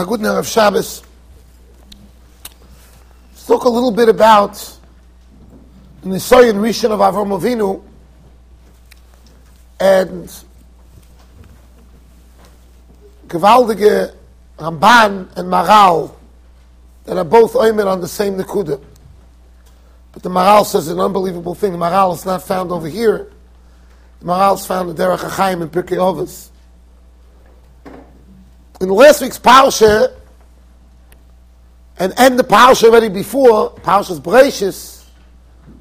a of Shabbos. Let's talk a little bit about the Nisoyan Rishon of Avram Avinu and gewaltige Ramban and Maral that are both oimer on the same Nekuda. But the Maral says an unbelievable thing. The Maral is not found over here. The Maral is found in Derech HaChaim in Pirkei Avos. In last week's Parsha, and end the Parsha already before, Parsha's Breishis,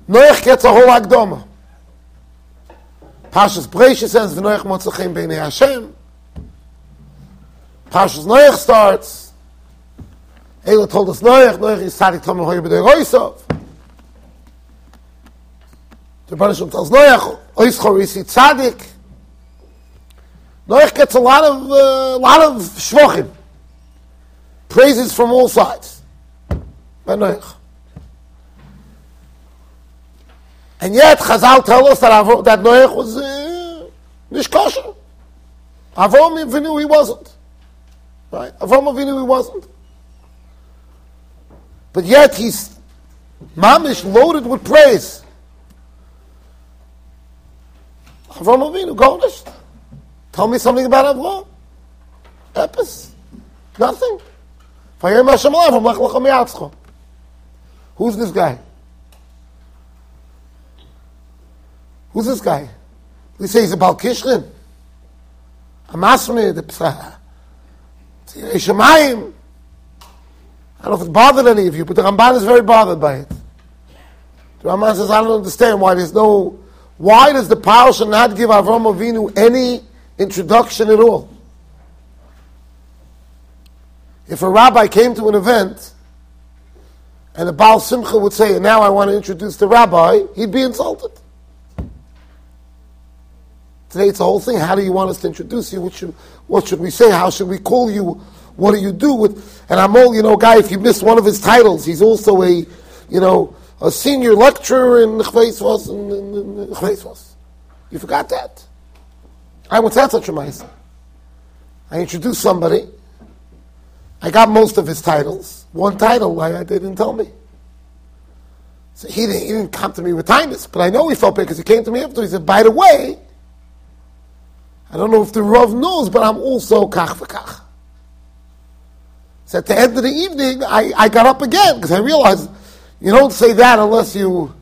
Noach gets a whole Akdoma. Parsha's Breishis says, V'noach motzachim b'nei Hashem. Parsha's Noach starts, Eila told us Noach, Noach is tzadik tomel hoyer b'dei roisov. The Baruch tells Noach, Ois chorisi tzadik, Noach gets a lot of uh, lot of shvochim, praises from all sides. By Noach. And yet Chazal tell us that Avro, that Noach was uh. Avram Avinu he wasn't. Right? Avram Avinu he wasn't. But yet he's mamish loaded with praise. Avram Avinu, Goldish. Tell me something about Avraham. Epis. Nothing. Who's this guy? Who's this guy? We say he's a Balkishrin. A Masmid, a Psah. Shemayim. I don't know if it bothered any of you, but the Ramban is very bothered by it. The Ramban says, I don't understand why there's no, why does the Parasha not give Avram Avinu any introduction at all. If a rabbi came to an event and the Baal Simcha would say, now I want to introduce the rabbi, he'd be insulted. Today it's the whole thing. How do you want us to introduce you? What should, what should we say? How should we call you? What do you do with? And I'm all, you know, guy. If you miss one of his titles, he's also a, you know, a senior lecturer in Chveisvos. You forgot that. I was at such a mice. I introduced somebody. I got most of his titles. One title, I, they didn't tell me. So he didn't, he didn't come to me with kindness, but I know he felt bad because he came to me after. He said, "By the way, I don't know if the Rav knows, but I'm also kach v'kach." So at the end of the evening, I, I got up again because I realized you don't say that unless you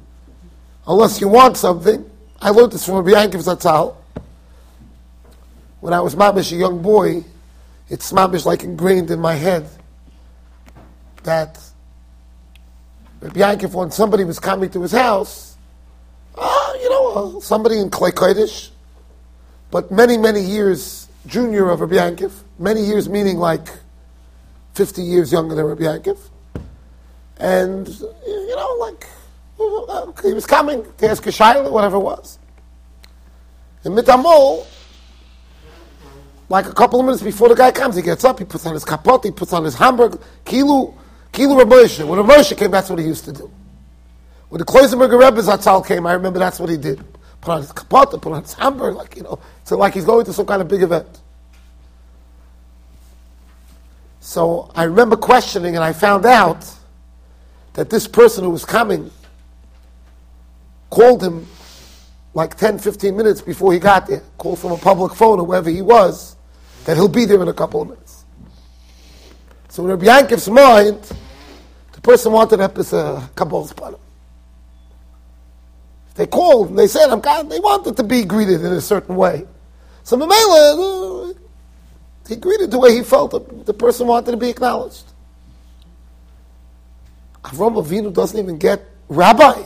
unless you want something. I learned this from Rabbi Yankiv Zatzal when I was mamish a young boy, it's mamish like ingrained in my head that Rabbi Yankov, when somebody was coming to his house, uh, you know, uh, somebody in Klei Kodesh, but many, many years junior of Rabbi Yankov, many years meaning like 50 years younger than Rabbi Yankov, and, you know, like, he was coming to ask a shayla, whatever it was. And Mitamol, like a couple of minutes before the guy comes, he gets up, he puts on his kapot, he puts on his hamburger, kilu, kilu Ramosha. When Ramosha came, that's what he used to do. When the Kloisenberger Rebbe Zatzal came, I remember that's what he did. Put on his kapot, put on his hamburger, like, you know, so like he's going to some kind of big event. So I remember questioning, and I found out that this person who was coming called him like 10, 15 minutes before he got there, called from a public phone or wherever he was, that he'll be there in a couple of minutes. So in Rabbi Yankov's mind, the person wanted a Kabbalas Panim. They called and they said, I'm God, they wanted to be greeted in a certain way. So Mamela, uh, he greeted the way he felt. The person wanted to be acknowledged. Avram Avinu doesn't even get rabbi.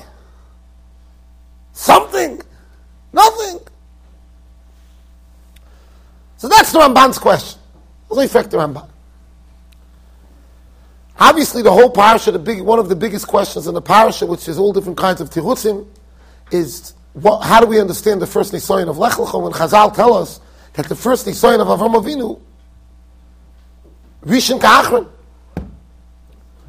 Something. Nothing. So that's the Ramban's question. What's the effect of Ramban? Obviously, the whole parasha, the big, one of the biggest questions in the parasha, which is all different kinds of tirutzim, is what, how do we understand the first nisoyin of Lech Lecha when Chazal tell us that the first nisoyin of Avram Avinu, Rishon Ka'achron.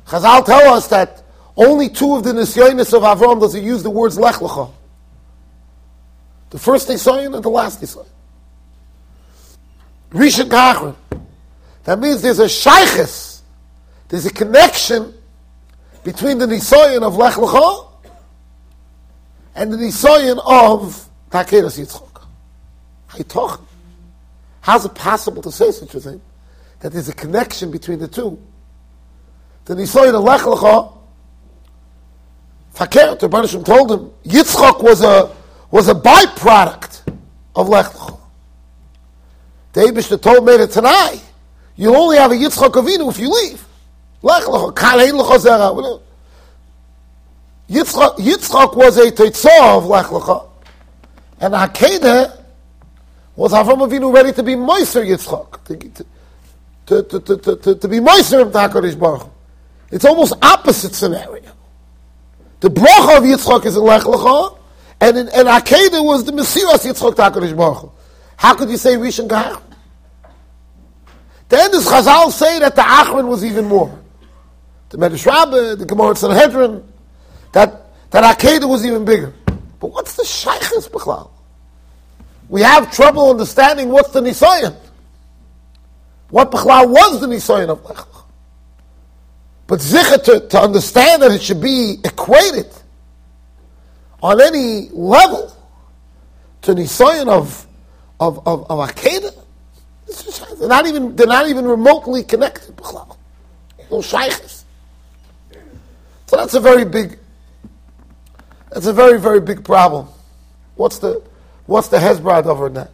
Chazal tell us that only two of the nisoyinis of Avram does he use the words Lech Lecha. The first nisoyin and the last nisoyin. Rishon Kachron, that means there's a shaykhis, there's a connection between the Nisoyan of Lech Lecha and the Nisoyan of Takeras Yitzchok. How How's it possible to say such a thing? That there's a connection between the two. The Nisoyan of Lech Lecha, Fakir, the told him, Yitzchok was a, was a byproduct of Lech Lecha. The Abishta told me that tonight, you'll only have a Yitzchok Avinu if you leave. Yitzchak, Yitzchak was a teitzah of Lech lecha. And Akedah was Avram Avinu ready to be Moiser Yitzchak. To, to, to, to, to, to be Moiser of HaKadosh Baruch It's almost opposite scenario. The bracha of Yitzchak is in Lech lecha, and in and Akedah was the Mesiras Yitzchak to HaKadosh Baruch How could you say Rishon Gahar? Then does Chazal say that the Achron was even more the Medrash Rabbah, the Gemara Sanhedrin, that, that Akedah was even bigger. But what's the Shaykhis Bechlal? We have trouble understanding what's the Nisayan. What Bechlal was the Nisayan of Lech But Zikr, to, to understand that it should be equated on any level to Nisayan of, of, of, of Akedah, they're not even, they're not even remotely connected, No Shaykhis. So that's a very big, that's a very, very big problem. What's the, what's the Hezbollah over that?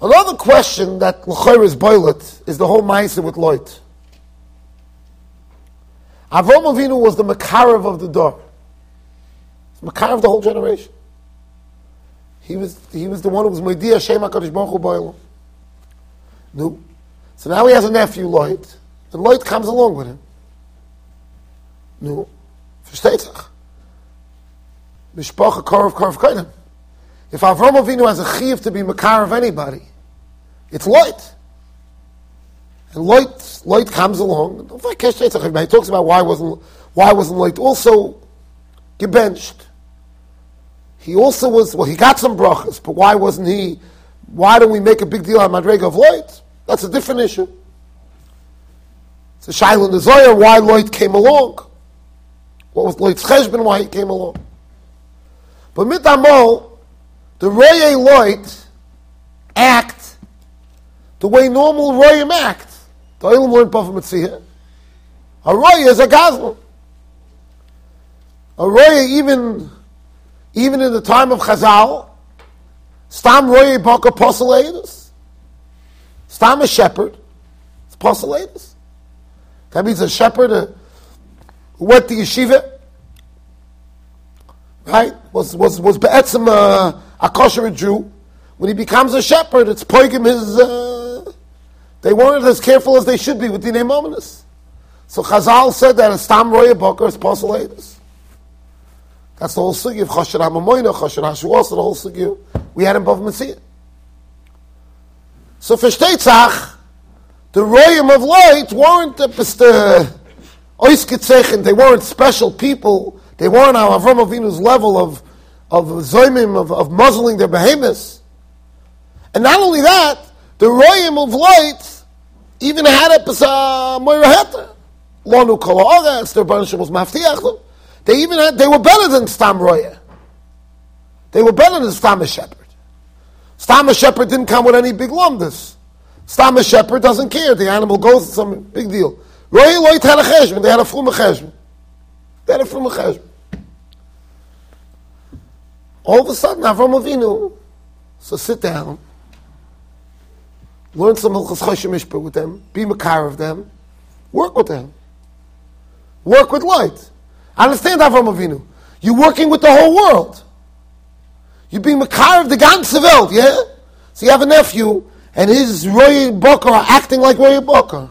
Another question that L'choyer is boilet is the whole mindset with Lot. Avram Avinu was the Makarav of the door. Makarav of the whole generation. He was, he was the one who was Moedia Shem HaKadosh Baruch Hu. No. So now he has a nephew, Loit, and Loit comes along with him. Nu, versteht. Mishpacha Korov Korov Kodim. If Avram Avinu has a chiv to be Makar of anybody, it's Loit. And Loit, Loit comes along. He talks about why wasn't why wasn't Loit also gebenched. He also was well. He got some brachas, but why wasn't he? Why don't we make a big deal on Madrega of Loit? That's a different issue. It's a Shaila Zoya why Loit came along. What was Loit's cheshbon? Why he came along? But mitamol, the roye Loit act the way normal royim act. The oilam weren't bafim A roye is a gazlan. A roye even even in the time of Chazal, stam roye baka poselatus, stam a shepherd, it's poselatus. That means a shepherd. A, who went to yeshiva, right? Was was was be'etzim uh, a kosher Jew. When he becomes a shepherd, it's poigim his. Uh, they weren't as careful as they should be with the name ominous. So Chazal said that a stam roya boker is poselatus. That's the whole sugi of Choshen HaMamoyna, Choshen HaShuos, the whole sugi we had in Bava Metzia. So for Shteitzach, the royim of Loit weren't the, the they weren't special people. They weren't on Avram Avinu's level of of zoimim, of, of muzzling their behemoths. And not only that, the royim of Loit even had a pesa moiraheta. Lonu kol their bunch was maftiach They even had, they were better than Stam Roya. They were better than Stam Shepherd. Stam Shepherd didn't come with any big lumdus. Stam Shepherd doesn't care. The animal goes, it's some big deal. Roy Loit had a cheshbon. They had a frume cheshbon. They had a frume cheshbon. All of a sudden, Avram Avinu, so sit down, learn some Hilchas Choshe with them, be Makar of them, work with them. Work with Loit. I understand Avram Avinu. You're working with the whole world. You're being Makar of the ganze Welt, yeah? So you have a nephew, and his Roy Boker are acting like Roy Boker.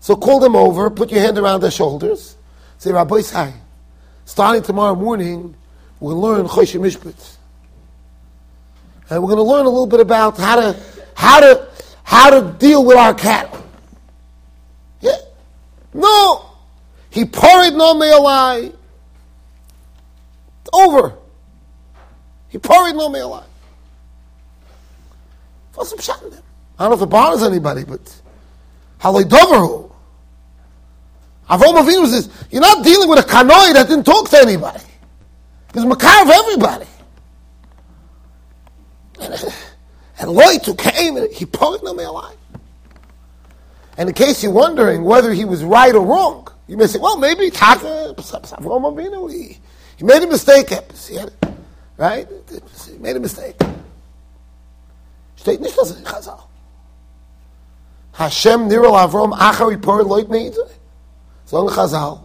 So call them over, put your hand around their shoulders, say, Rabbi Sai, starting tomorrow morning, we'll learn Choshe Mishpat. And we're going to learn a little bit about how to, how to, how to deal with our cattle. Yeah. No. He poured no me'alai. It's over. He poured no me'alai. What's the? I don't know if it bothers anybody, but Halay Dovaru. Avram Avinu says, you're not dealing with a kanoi that didn't talk to anybody. He's makar of everybody. And, and Loit who came, and he poked him alive. And in case you're wondering whether he was right or wrong, you may say, well, maybe Taka, he, he made a mistake. Right? He made a mistake. Steht in Chazal. Hashem nirol Avram achari por loit meidze. So in Chazal,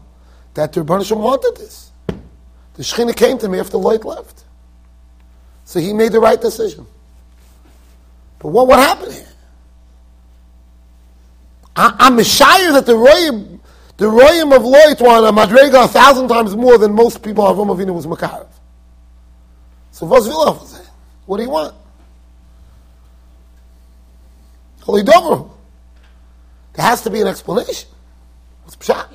that the Rebbeinu wanted this. The Shechina came to me after Loit left. So he made the right decision. But what, what happened here? I, am a shyer that the royim, the royim of Loit were a madrega a thousand times more than most people of Avinu was Makarev. So what's What do you want? Holy Dovrum. There has to be an explanation. What's pshat?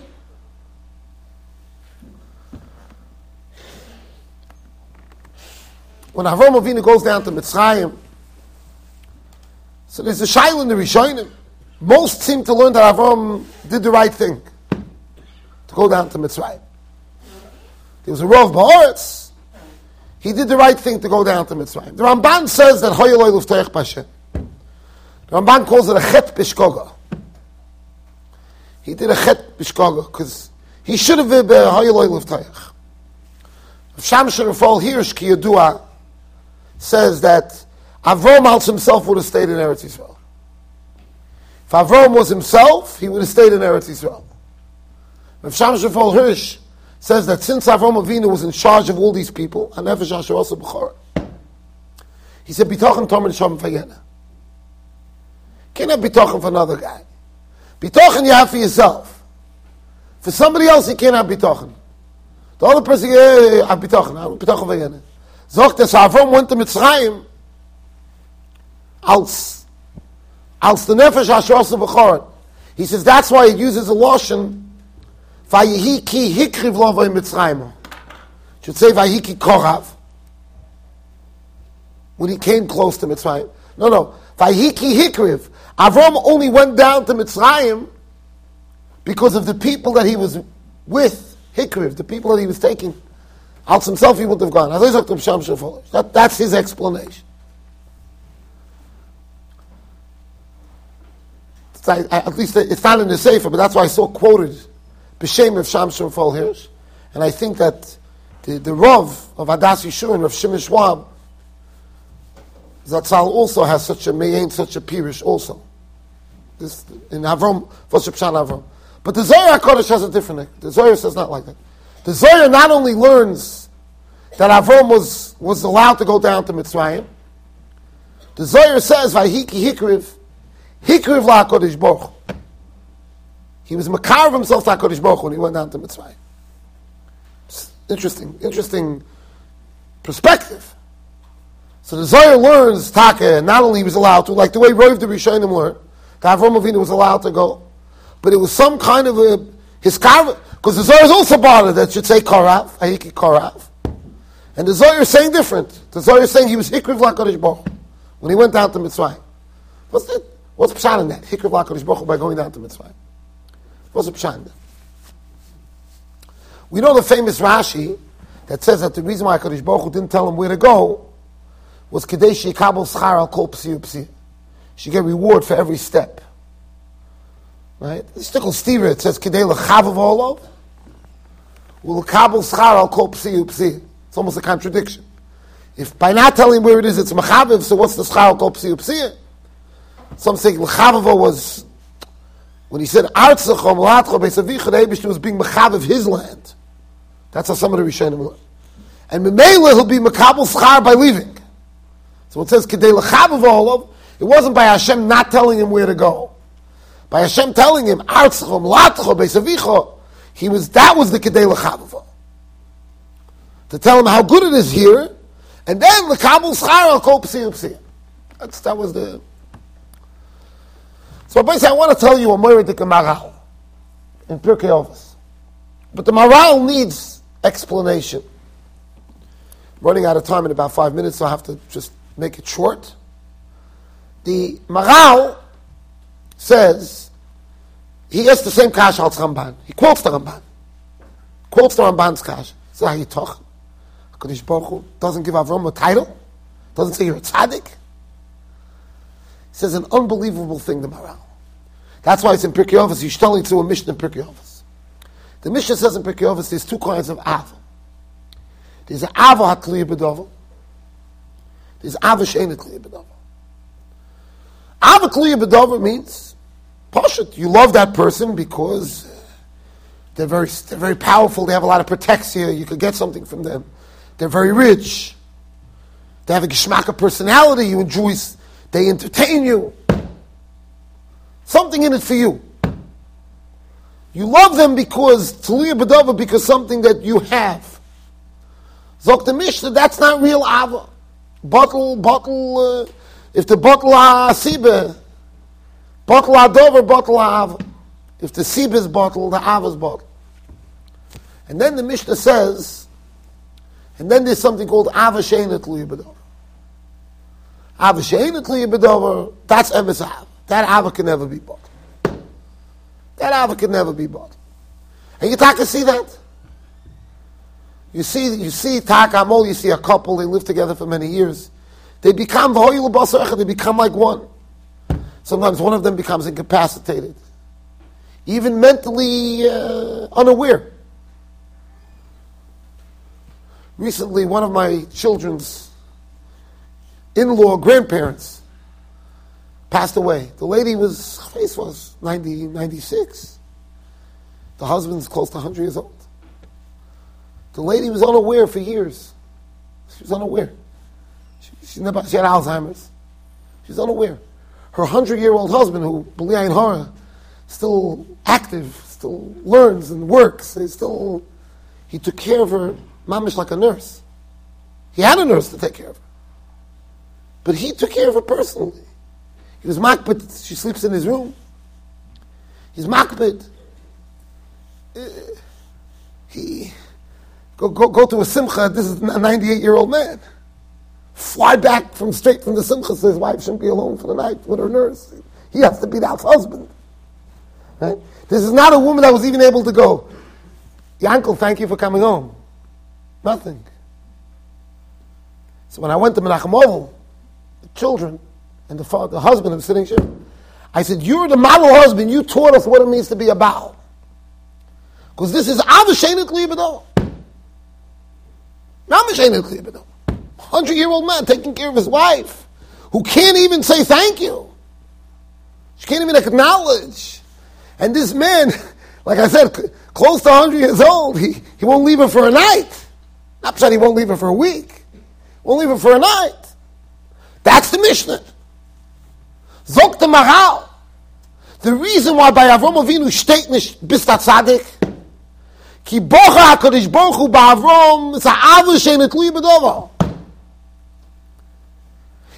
When Avram Avinu goes down to Mitzrayim, so there's a shail in the Rishonim. Most seem to learn that Avram did the right thing go down to Mitzrayim. There was a Rav Ba'aretz. He did the right thing to go down to Mitzrayim. The Ramban says that Hoyeloi Lufteich Pashem. The Ramban calls it a Chet Bishkoga. He did a Chet Bishkoga because he should have been Hoyeloi Lufteich. If Shamshon Fall Hirsch Kiyadua says that Avram himself would have stayed in Eretz Yisrael. If Avram was himself, he would have stayed in Eretz Yisrael. If Shamshon Fall Hirsch says that since Avram Avinu was in charge of all these people, and Nefesh Asher also B'chor, he said, B'tochen Tomer Nisham Fayena. Can't have bitochen for another guy. Bitochen you have for yourself. For somebody else, you can't have bitochen. The other person, yeah, have bitochen. Bitochen v'yene. Zogt es Avram went to Mitzrayim als als the nefesh ashos b'choret. He says that's why it uses a lotion lo v'y Mitzrayim. Should say ki korav. When he came close to Mitzrayim. No, no. Vayihi ki hikriv. Avram only went down to Mitzrayim because of the people that he was with, Hikriv, the people that he was taking. Out himself, he would have gone. That, that's his explanation. At least it's not in the Sefer, but that's why I saw quoted B'Shem of Shamshon Fol Hirsch. And I think that the, the Rav of Adas Yeshurun of Shimon Schwab, Zatzal also has such a mayin, such a pirish also. This in Avram, Voshe Avram. But the Zohar HaKodesh has a different. The Zohar says not like that. The Zohar not only learns that Avram was, was allowed to go down to Mitzrayim, the Zohar says, Vayhiki Hikriv, Hikriv LaKodesh Baruch. He was Makar of himself to HaKodesh Baruch when he went down to Mitzrayim. Interesting, interesting perspective. So the Zohar learns Taka, and not only he was allowed to, like the way Rav the Rishonim learned, that Avram Avinu was allowed to go. But it was some kind of a, his car, because the Zohar is also bothered that should say Korav, Ahiki Korav. And the Zohar is saying different. The Zohar is saying he was Hikriv LaKadosh Baruch when he went down to Mitzrayim. What's that? What's Pshat in that? Hikriv LaKadosh Baruch by going down to Mitzrayim. That? We know the famous Rashi that says that the reason why Kadosh Baruch Hu didn't tell him where to go was Kadesh Yikabel Schar Al Kol Psiyu should get reward for every step. Right? The stickle stever, it says, Kidei l'chavav olov, u'l'kabel schar al kol psi psi. It's almost a contradiction. If by not telling where it is, it's machaviv, so what's the schar al kol psi psi? Some say l'chavav was, when he said, artzachom latcho besavicha, the Eibishter was being machaviv his land. That's how some of the Rishonim learn. And Memela, he'll be makabel schar by leaving. So it says, Kidei l'chavav olov, it wasn't by Hashem not telling him where to go. By Hashem telling him, he was, that was the Kedei L'chavava. To tell him how good it is here, and then L'kabul Schar Al. That's, that was the... So basically I want to tell you a Moira de Maral in Pirkei Avos. But the Maral needs explanation. running out of time in about five minutes, so I have to just make it short. The Maral says he has the same kash as Ramban. He quotes the Ramban. Quotes the Ramban's kash. Talk. Hakadosh Baruch Hu doesn't give Avram a title. Doesn't say you're a tzaddik. Says an unbelievable thing. The Maral. That's why it's in Pirkei Avos. He's telling to a mission in Pirkei Avos. The Mishnah says in Pirkei Avos there's two kinds of av. There's an av hakli b'dovel. There's av shein hakli b'dovel. Av hakli b'dovel means Pashut, you love that person because they're very, they're very powerful, they have a lot of protection, you could get something from them. They're very rich. They have a geschmack of personality, you enjoy, they entertain you. Something in it for you. You love them because, Talia Badava, because something that you have. Zok the Mishnah, that's not real Ava. Bottle, bottle, uh, if the bottle Asibe, Bottle Adover, bottle Av. If the Sib is bottle, the Av is bottle. And then the Mishnah says, and then there's something called Ava Shein Taliya Tluya that's Emes Av. That Av can never be bought. That Av can never be bought. And you can see that? You see, you see Takamol, you see a couple, they live together for many years. They become, they become like one. Sometimes one of them becomes incapacitated, even mentally uh, unaware. Recently, one of my children's in law grandparents passed away. The lady was, her face was 90, 96. The husband's close to 100 years old. The lady was unaware for years. She was unaware. She, she, never, she had Alzheimer's. She was unaware her hundred year old husband, who B'liayin Hara, still active, still learns and works, he still he took care of her mamish like a nurse. He had a nurse to take care of her. But he took care of her personally. He was makbid, she sleeps in his room. He's makbid. Uh, he go, go, go to a simcha, this is a 98 year old man fly back from straight from the simcha so his wife shouldn't be alone for the night with her nurse. He has to be that husband. Right? This is not a woman that was even able to go, Yankel, thank you for coming home. Nothing. So when I went to Menachem Oval, the children and the, father, the husband was sitting here, I said, You're the model husband. You taught us what it means to be a Baal. Because this is Avashenet Libido. Avashenet Libido hundred year old man taking care of his wife, who can't even say thank you. She can't even acknowledge. And this man, like I said, close to 100 years old, he, he won't leave her for a night. Not that he won't leave her for a week. Won't leave her for a night. That's the Mishnah. Zok the Maral. The reason why by Avram Avinu steht nicht bis der Tzadik, ki bocha HaKadosh Baruch Hu ba'Avram, it's ha'avu she'en etluyi b'dovo.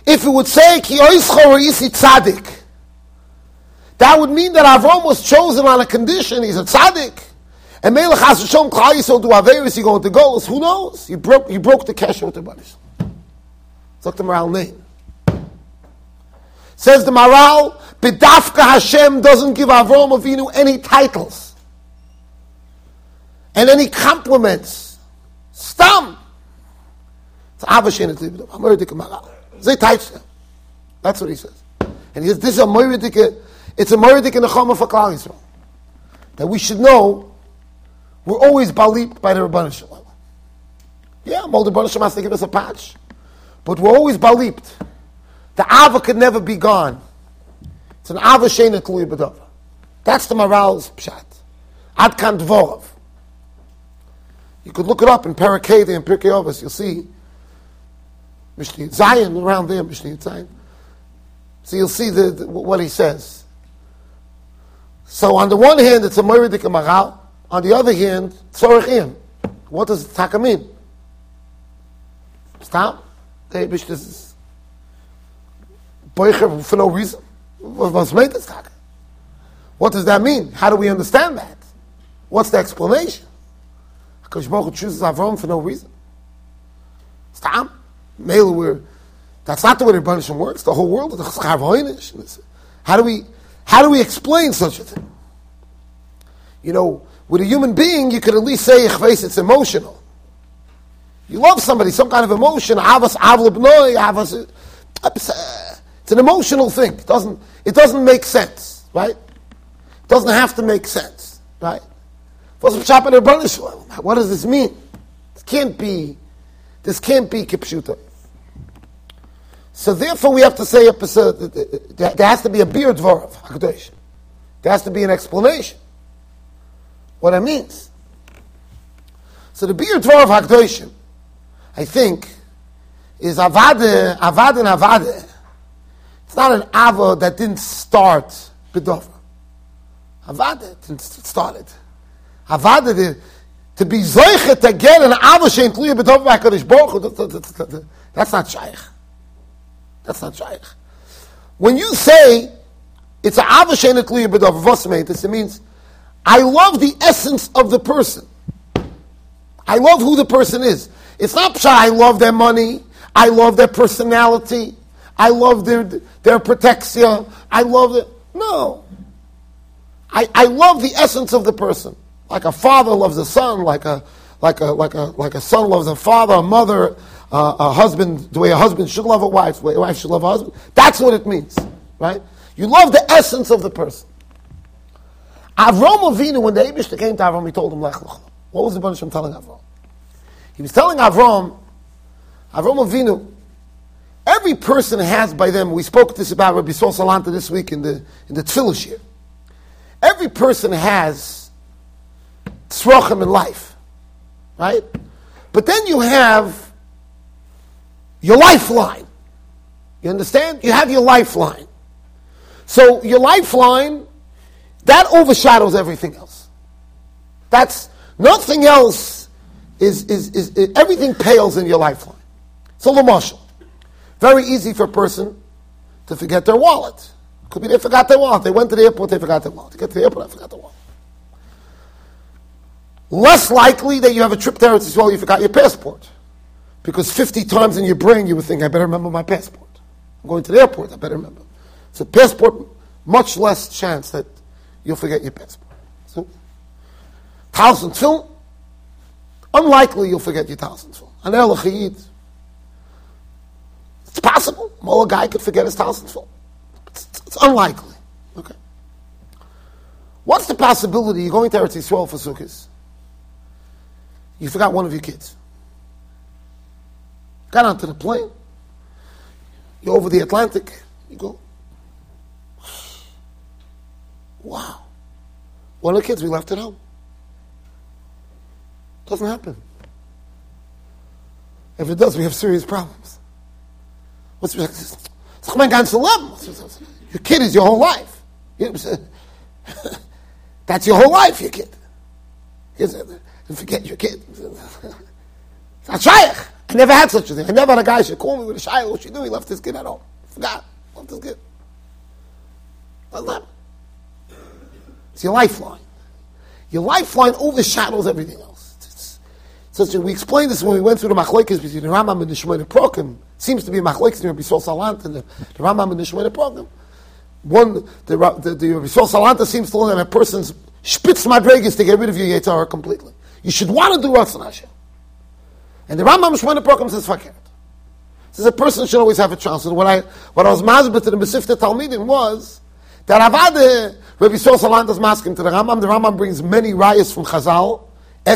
If it would say ki isi tzaddik, that would mean that Avram was chosen on a condition. He's a tzaddik. And Melech has shown Klal Yisrael do Averis, he going to go. Who knows? He broke, he broke the kesher with the Banish. It's the Maral name. Says the Maral, Bidafka Hashem doesn't give Avram Avinu any titles and any compliments. Stam. It's Avashin. Maral. That's what he says. And he says, this is a moiridik, it's a moiridik in the Chama for Klal Yisrael. That we should know we're always balip by the Rabbanah Shalom. Yeah, Molder Rabbanah has to give us a patch. But we're always baliped. The Ava could never be gone. It's an Ava Shena Tluy B'dava. That's the Maral's Pshat. Ad Kan Dvorov. You could look it up in Parakeda and Pirkei Avos. You'll see Mishnah Zion, around there, Mishnah Zion. So you'll see the, the, what he says. So on the one hand, it's a Moiridik Maral. On the other hand, Tzorich What does Taka mean? Stop. Mishnah is Boicher for no reason. What's made this? What does that mean? How do we understand that? What's the explanation? Because Baruch chooses Avram for no reason. Stop. Mele, we're That's not the way the Rebbeinu works. The whole world is. How do we how do we explain such a thing? You know, with a human being, you could at least say it's emotional. You love somebody, some kind of emotion. Avas avlibnoi, It's an emotional thing. It doesn't. It doesn't make sense, right? It doesn't have to make sense, right? What does this mean? This can't be. This can't be kipshuta. So therefore, we have to say there has to be a beard dvar of There has to be an explanation what it means. So the beard dvar of Hakdoshim, I think, is avade, avade and avade. It's not an ava that didn't start bedova. Avade didn't start it. Avade, to be zoichet to get an ava shein tluya HaKadosh Baruch that's not shaykh. That's not shaykh. When you say it's an ava shein tluya bedova, vosmeitis, it means I love the essence of the person. I love who the person is. It's not psha, I love their money, I love their personality, I love their, their protection, I love the. No. I, I love the essence of the person. Like a father loves a son, like a, like a, like a, like a son loves a father, a mother, uh, a husband, the way a husband should love a wife, the way a wife should love a husband. That's what it means, right? You love the essence of the person. Avram Avinu, when the Abishta came to Avram, he told him, Lech. What was the of telling Avram? He was telling Avram, Avram Avinu, every person has by them, we spoke this about Rabbi Sol Salanter this week in the, in the Tfilah year. Every person has tzrochim in life, right? But then you have your lifeline. You understand? You have your lifeline. So your lifeline that overshadows everything else. That's nothing else is, is, is, is everything pales in your lifeline. So the marshal. Very easy for a person to forget their wallet. Could be they forgot their wallet. They went to the airport, they forgot their wallet. They get to the airport, I forgot their wallet. Less likely that you have a trip there as well, you forgot your passport. Because 50 times in your brain you would think, I better remember my passport. I'm going to the airport, I better remember. So passport, much less chance that you'll forget your passport. So, Talis and Tefillin, unlikely you'll forget your Talis and Tefillin. An El it's possible. Well, a guy could forget his Talis and Tefillin. It's, it's, unlikely. Okay. What's the possibility you're going to Eretz Yisrael for Sukkot? You forgot one of your kids. Got onto the plane. You're over the Atlantic. You go, Wow. One of the kids we left at home. Doesn't happen. If it does, we have serious problems. Your kid is your whole life. That's your whole life, your kid. Forget your kid. It's. I never had such a thing. I never had a guy should call me with a shaykh. What should do? He left his kid at home. Forgot. Left his kid. Doesn't. It's your lifeline. Your lifeline overshadows everything else. so we explained this when we went through the machlekes between the Rambam and the Shemona Prokim. Seems to be a between Rabbi Sol Salant and the, the Rambam and the Shemona Prokim. One, the, the, the Rabbi Sol Salanter seems to learn that a person's spitz madregas to get rid of your Yetzer Hara completely. You should want to do Ratzon Hashem. And the Rambam Shemona Prokim says fakir. Says a person should always have a chance. And what I, what I was mazbet to the Mesifta Talmidim was that Avade Rabbi Yisrael Salant is masking to the Rambam. The Rambam brings many rayas from Chazal.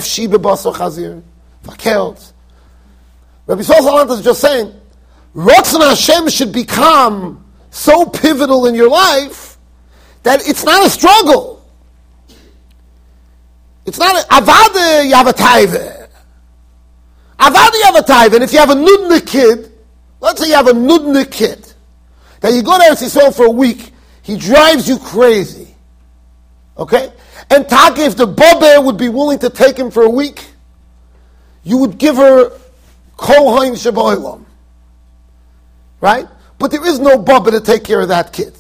Shi bebaso chazir. Fakelt. Rabbi Yisrael Salant is just saying, Ratzon Hashem should become so pivotal in your life that it's not a struggle. It's not a, avade yavataive. Avade yavataive. And if you have a nudnik kid, let's say you have a nudnik kid, that you go to Eretz Yisrael for a week, he drives you crazy. Okay? And Taka, if the Bobber would be willing to take him for a week, you would give her Kohain Shaboilam. Right? But there is no Bobber to take care of that kid.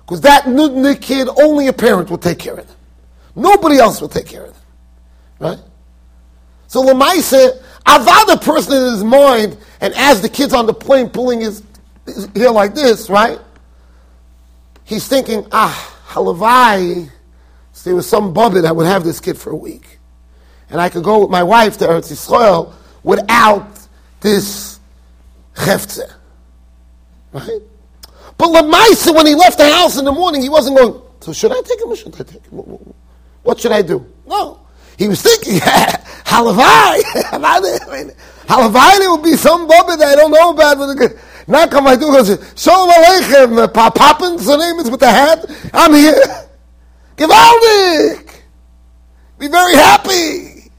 Because that Nudnik kid, only a parent will take care of them. Nobody else will take care of them. Right? So Lamaise, Avad the person in his mind, and as the kid's on the plane pulling his hair like this, right? He's thinking, ah, halavai, so there was some bubba that would have this kid for a week. And I could go with my wife to Eretz Yisrael without this hefze. Right? But Lamaisa, when he left the house in the morning, he wasn't going, so should I take him or should I take him? What should I do? No. He was thinking, halavai, halavai, there will be some bubba that I don't know about. Not come I do goes, Shalom Aleichem, Poppins, the name is with the hat. I'm here. Gewaldig. Be very happy.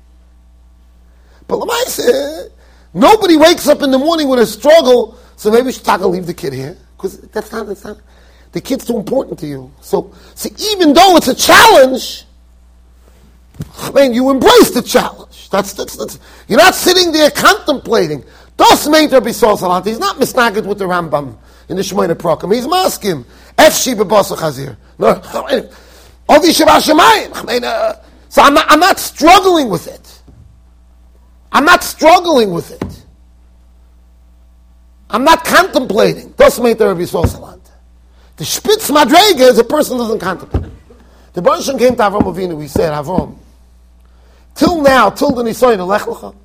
But Lamaisa, nobody wakes up in the morning with a struggle, so maybe we should talk and leave the kid here. Because that's not, that's not, the kid's too important to you. So, see, even though it's a challenge, I mean, you embrace the challenge. That's, that's, that's you're not sitting there contemplating. Das meint Rabbi Salant. He's not misnaged with the Rambam in the Shemona Prokim. He's masking. Efshi chazir. No, Ovi Shabbat Shemayim. I mean, uh, so I'm not, I'm not struggling with it. I'm not struggling with it. I'm not contemplating. Meint Rabbi Salant. The Spitz Madrega is a person doesn't contemplate. The Baruch came to Avram Avinu. He said, Avram, till now, till the Nisayin Lech Lecha,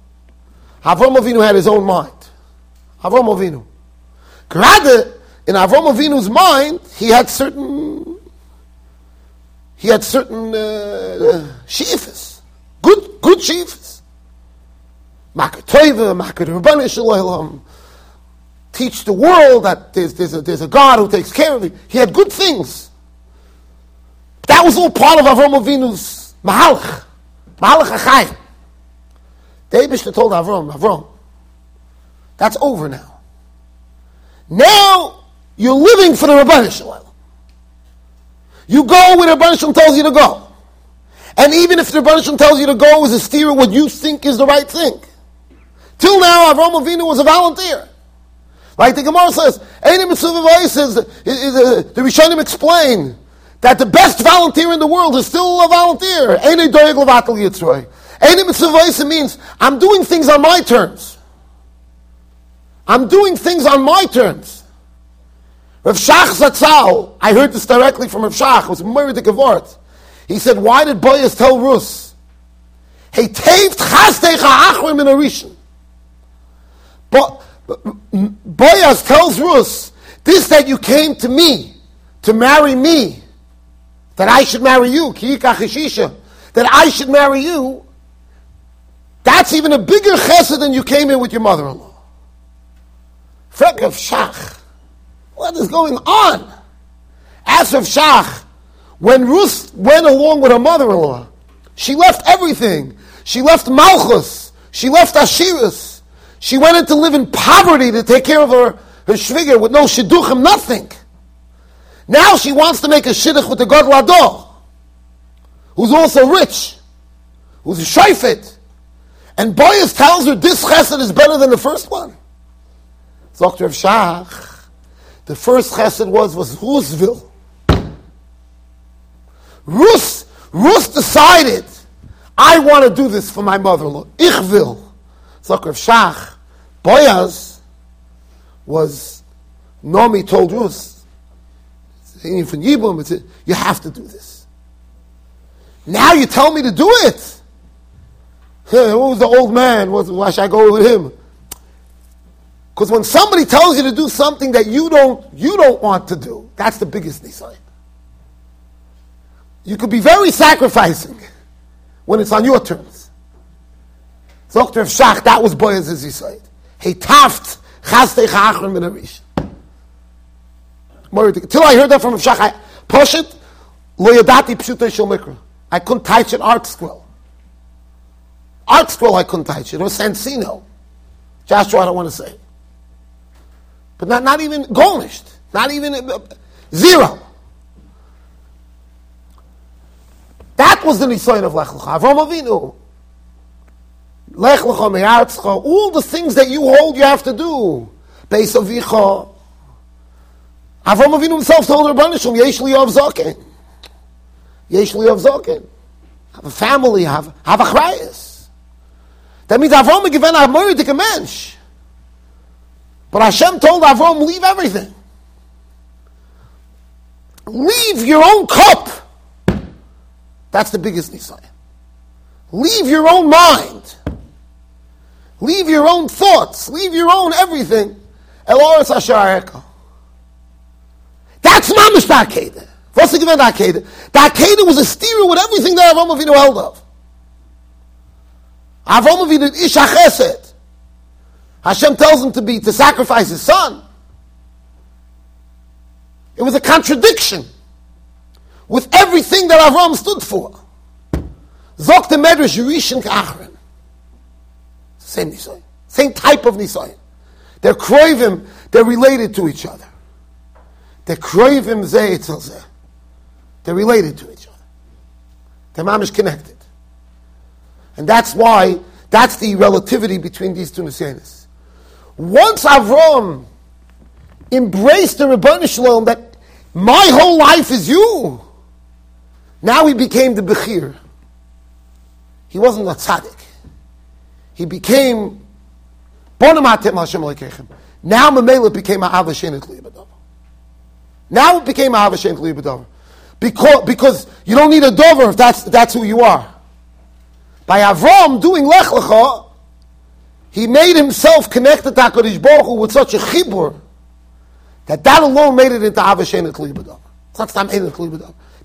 Avram Avinu had his own mind. Avram Avinu. Gerade in Avram Avinu's mind, he had certain, he had certain uh, good, good sheafas. Makar Teva, Makar Rabbani teach the world that there's, there's, a, there's a God who takes care of you. He had good things. That was all part of Avram Avinu's Mahalach. Mahalach Achai. David told Avram, Avram, that's over now. Now you're living for the Rabbanah Shalom. You go where the Rabbanah tells you to go. And even if the Rabbanah tells you to go is a steer what you think is the right thing. Till now, Avram Avinu was a volunteer. Like the Gemara says, Any mitzvah says the Rishonim explain that the best volunteer in the world is still a volunteer. Eini means I'm doing things on my terms. I'm doing things on my terms. Rav Shach Zatzal, I heard this directly from Rav Shach, was married to Gevort. He said, why did Boyas tell Rus? He taved chastecha achrim in a rishon. But Boyas tells Rus, this that you came to me, to marry me, that I should marry you, that I should marry you, that's even a bigger chesed than you came in with your mother-in-law. Frek of Shach. What is going on? As of Shach, when Ruth went along with her mother-in-law, she left everything. She left Malchus. She left Ashiras. She went in to live in poverty to take care of her, her shviger with no shidduchim, nothing. Now she wants to make a shidduch with the God Lador, who's also rich, who's a shayfet. And Boyas tells her this chesed is better than the first one. Dr. of Shach, the first chesed was, was Rusville. Rus, Rus decided, I want to do this for my mother-in-law. Ich will. Dr. of Shach, Boyaz was, Nomi told Rus, you have to do this. Now you tell me to do it. Who was the old man? Why should I go with him? Because when somebody tells you to do something that you don't, you don't want to do, that's the biggest nisayin. You could be very sacrificing when it's on your terms. Dr. Shach, that was Boyaz's as He taft chastei chachrim in a rish. Till I heard that from Shach, I push it, lo yadati pshutei shel mikra. I couldn't touch an ArtScroll. Art scroll I couldn't touch. It was Soncino. Joshua, I don't want to say. But not, not even garnished. Not even uh, zero. That was the Nisayan of Lech. Avram Avinu. Lech Lecha Me'artzcha. All the things that you hold you have to do. Beis Avicha. Avram Avinu himself told Rabbanishim, Yesh li of Zokin. Yesh li of Zokin. Have a family, have, have a chrayas. That means Avram given a moiridik a mensch. But Hashem told Avram, leave everything. Leave your own cup. That's the biggest nisayon. Leave your own mind. Leave your own thoughts. Leave your own everything. Eloris Ashareka. That's mamish the What's the given the Akedah? The Akedah was a steer with everything that Avram Avinu held of. Avram Avinu Ish HaChesed. Hashem tells him to be, to sacrifice his son. It was a contradiction with everything that Avram stood for. Zok the Medrash Yerishin K'achron. Same Nisayin. Same type of Nisayin. They're kroivim, they're related to each other. They're kroivim zeh They're related to each other. They're mamish connected. And that's why, that's the relativity between these two Nisyanis. Once Avram embraced the Rebbeinu Shalom that my whole life is you, now he became the Bechir. He wasn't a tzaddik. He became Bonamatim Hashem Lekechem. Now Mamela became a Avashen Kliyabadav. Now it became a Avashen Kliyabadav. Because, because you don't need a dover if that's, that's who you are. By Avram doing Lech Lecha, he made himself connected to HaKadosh Baruch Hu with such a chibur that that alone made it into Avashen Kliyabadav. It's not Ein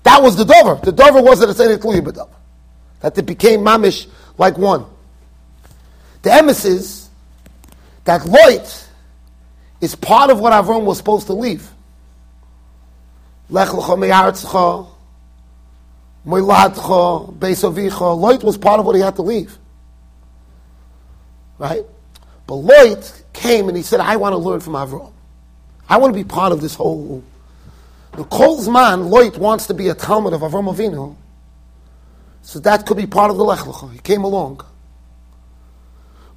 That was the dover. The dover was that it's Kliyabadav that it became mamish like one. The emes is that Loit is part of what Avram was supposed to leave. Lech beisavicha. Loit was part of what he had to leave. Right? But Loit came and he said, I want to learn from Avram. I want to be part of this whole. The Kol's man, Loit, wants to be a Talmud of Avram Avinu. So that could be part of the Lech Lecha. He came along.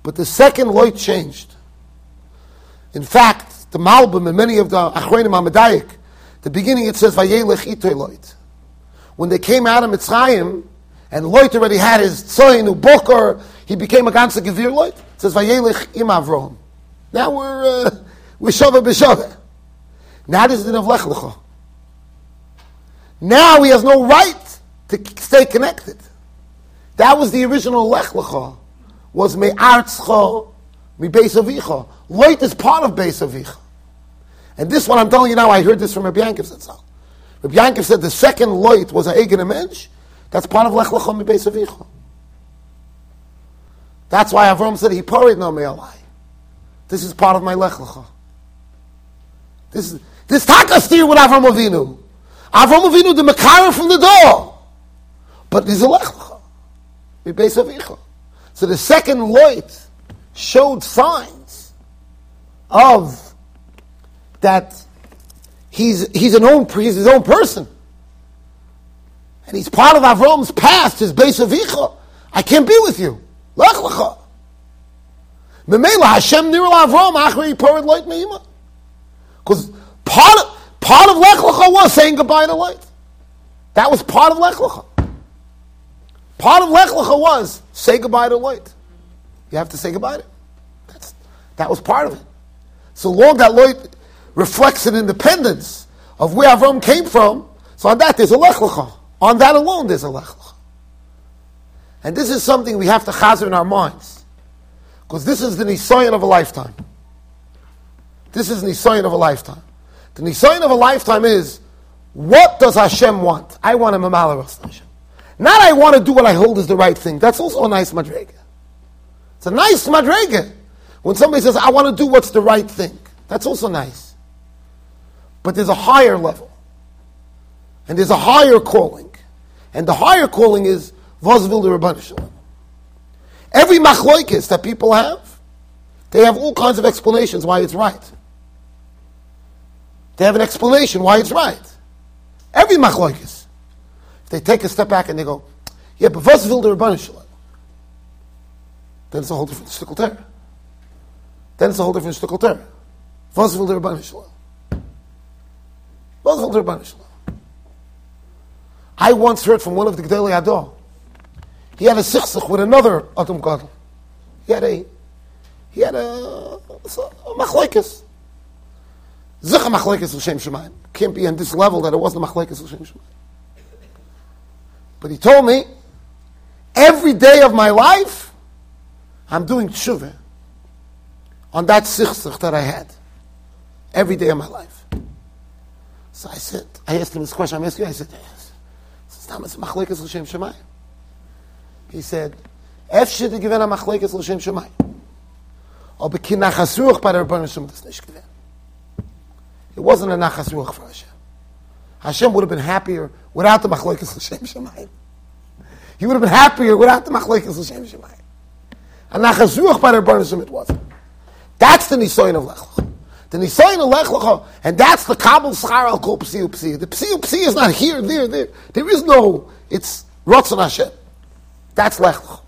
But the second Loit changed. In fact, the Malbim and many of the Achronim Hamadayik, the beginning it says Vayelech Itoy Loit. When they came out of Mitzrayim, and Loit already had his tzoyin, Booker, he became a ganze Gevir Loit. It says Vayelech Im Avrom. Now we're, uh, we're Shava B'Shava. Now this is the Lech Lecha. Now he has no right to stay connected. That was the original Lech Lecha, was Me'artzcha, Mi Beis Avicha. Loit is part of Beis. And this one I'm telling you now, I heard this from Rabbi Yankov Zatzal. Rabbi said the second Loit was a Egen Mensch, that's part of Lech Lecha Mi. That's why Avram said, he porried no me'alai. This is part of my Lech Lecha. This is, this takastir with Avram Avinu. Avram Avinu, the Makara from the door. But there's a lechlecha. So the second Loit showed signs of that he's, he's, an own, he's his own person. And he's part of Avram's past, his base of Icha. I can't be with you. Lech lecha. Memela Hashem achri loit meima. Because part of, part of Lech lecha was saying goodbye to Loit. That was part of Lech lecha. Part of Lech Lecha was say goodbye to Loit. You have to say goodbye to it. That's, that was part of it. So long that Loit reflects an independence of where Avram came from, so on that there's a Lech Lecha. On that alone there's a Lech Lecha. And this is something we have to chazer in our minds. Because this is the Nisayan of a lifetime. This is the Nisayan of a lifetime. The Nisayan of a lifetime is, what does Hashem want? I want a Mamala Hashem. Not I want to do what I hold is the right thing. That's also a nice madrega. It's a nice madrega. When somebody says, I want to do what's the right thing. That's also nice. But there's a higher level. And there's a higher calling. And the higher calling is Vazvil the Rabbanah Every machloikis that people have, they have all kinds of explanations why it's right. They have an explanation why it's right. Every machloikis. They take a step back and they go, yeah, but was will the Rabbanah Shalom? Then it's a whole different shtickle terror. Then it's a whole different shtickle terror. Was will the Rabbanah Shalom? Was will the Rabbanah Shalom? I once heard from one of the Gedolei HaDor. He had a sichsich with another Adam Gadol. He had a, he had a, a machlekes. Zicha machlekes l'shem shemayim. Can't be on this level that it wasn't machlekes l'shem shemayim. But he told me, every day of my life, I'm doing tshuva on that sichsich that I had. Every day of my life. So I said, I asked him this question, I'm asking you, I said, shemayim. He said, Efshe de gewen a machlekes l'shem shemayim. Aber oh, kin nachas ruach bei der Rebbeinu Shem das nicht. It wasn't a nachasruach for Hashem. Hashem would have been happier without the machlekes l'shem shemayim. He would have been happier without the machlekes l'shem shemayim. A nachas by the Shem it wasn't. That's the nisoyin of Lech the Nisayin Lech Lecha, and that's the Kabul Schar Al Kol Psi Psi. The Psi Psi is not here, there, there. There is no, it's Ratzon Hashem. That's Lech Lecha.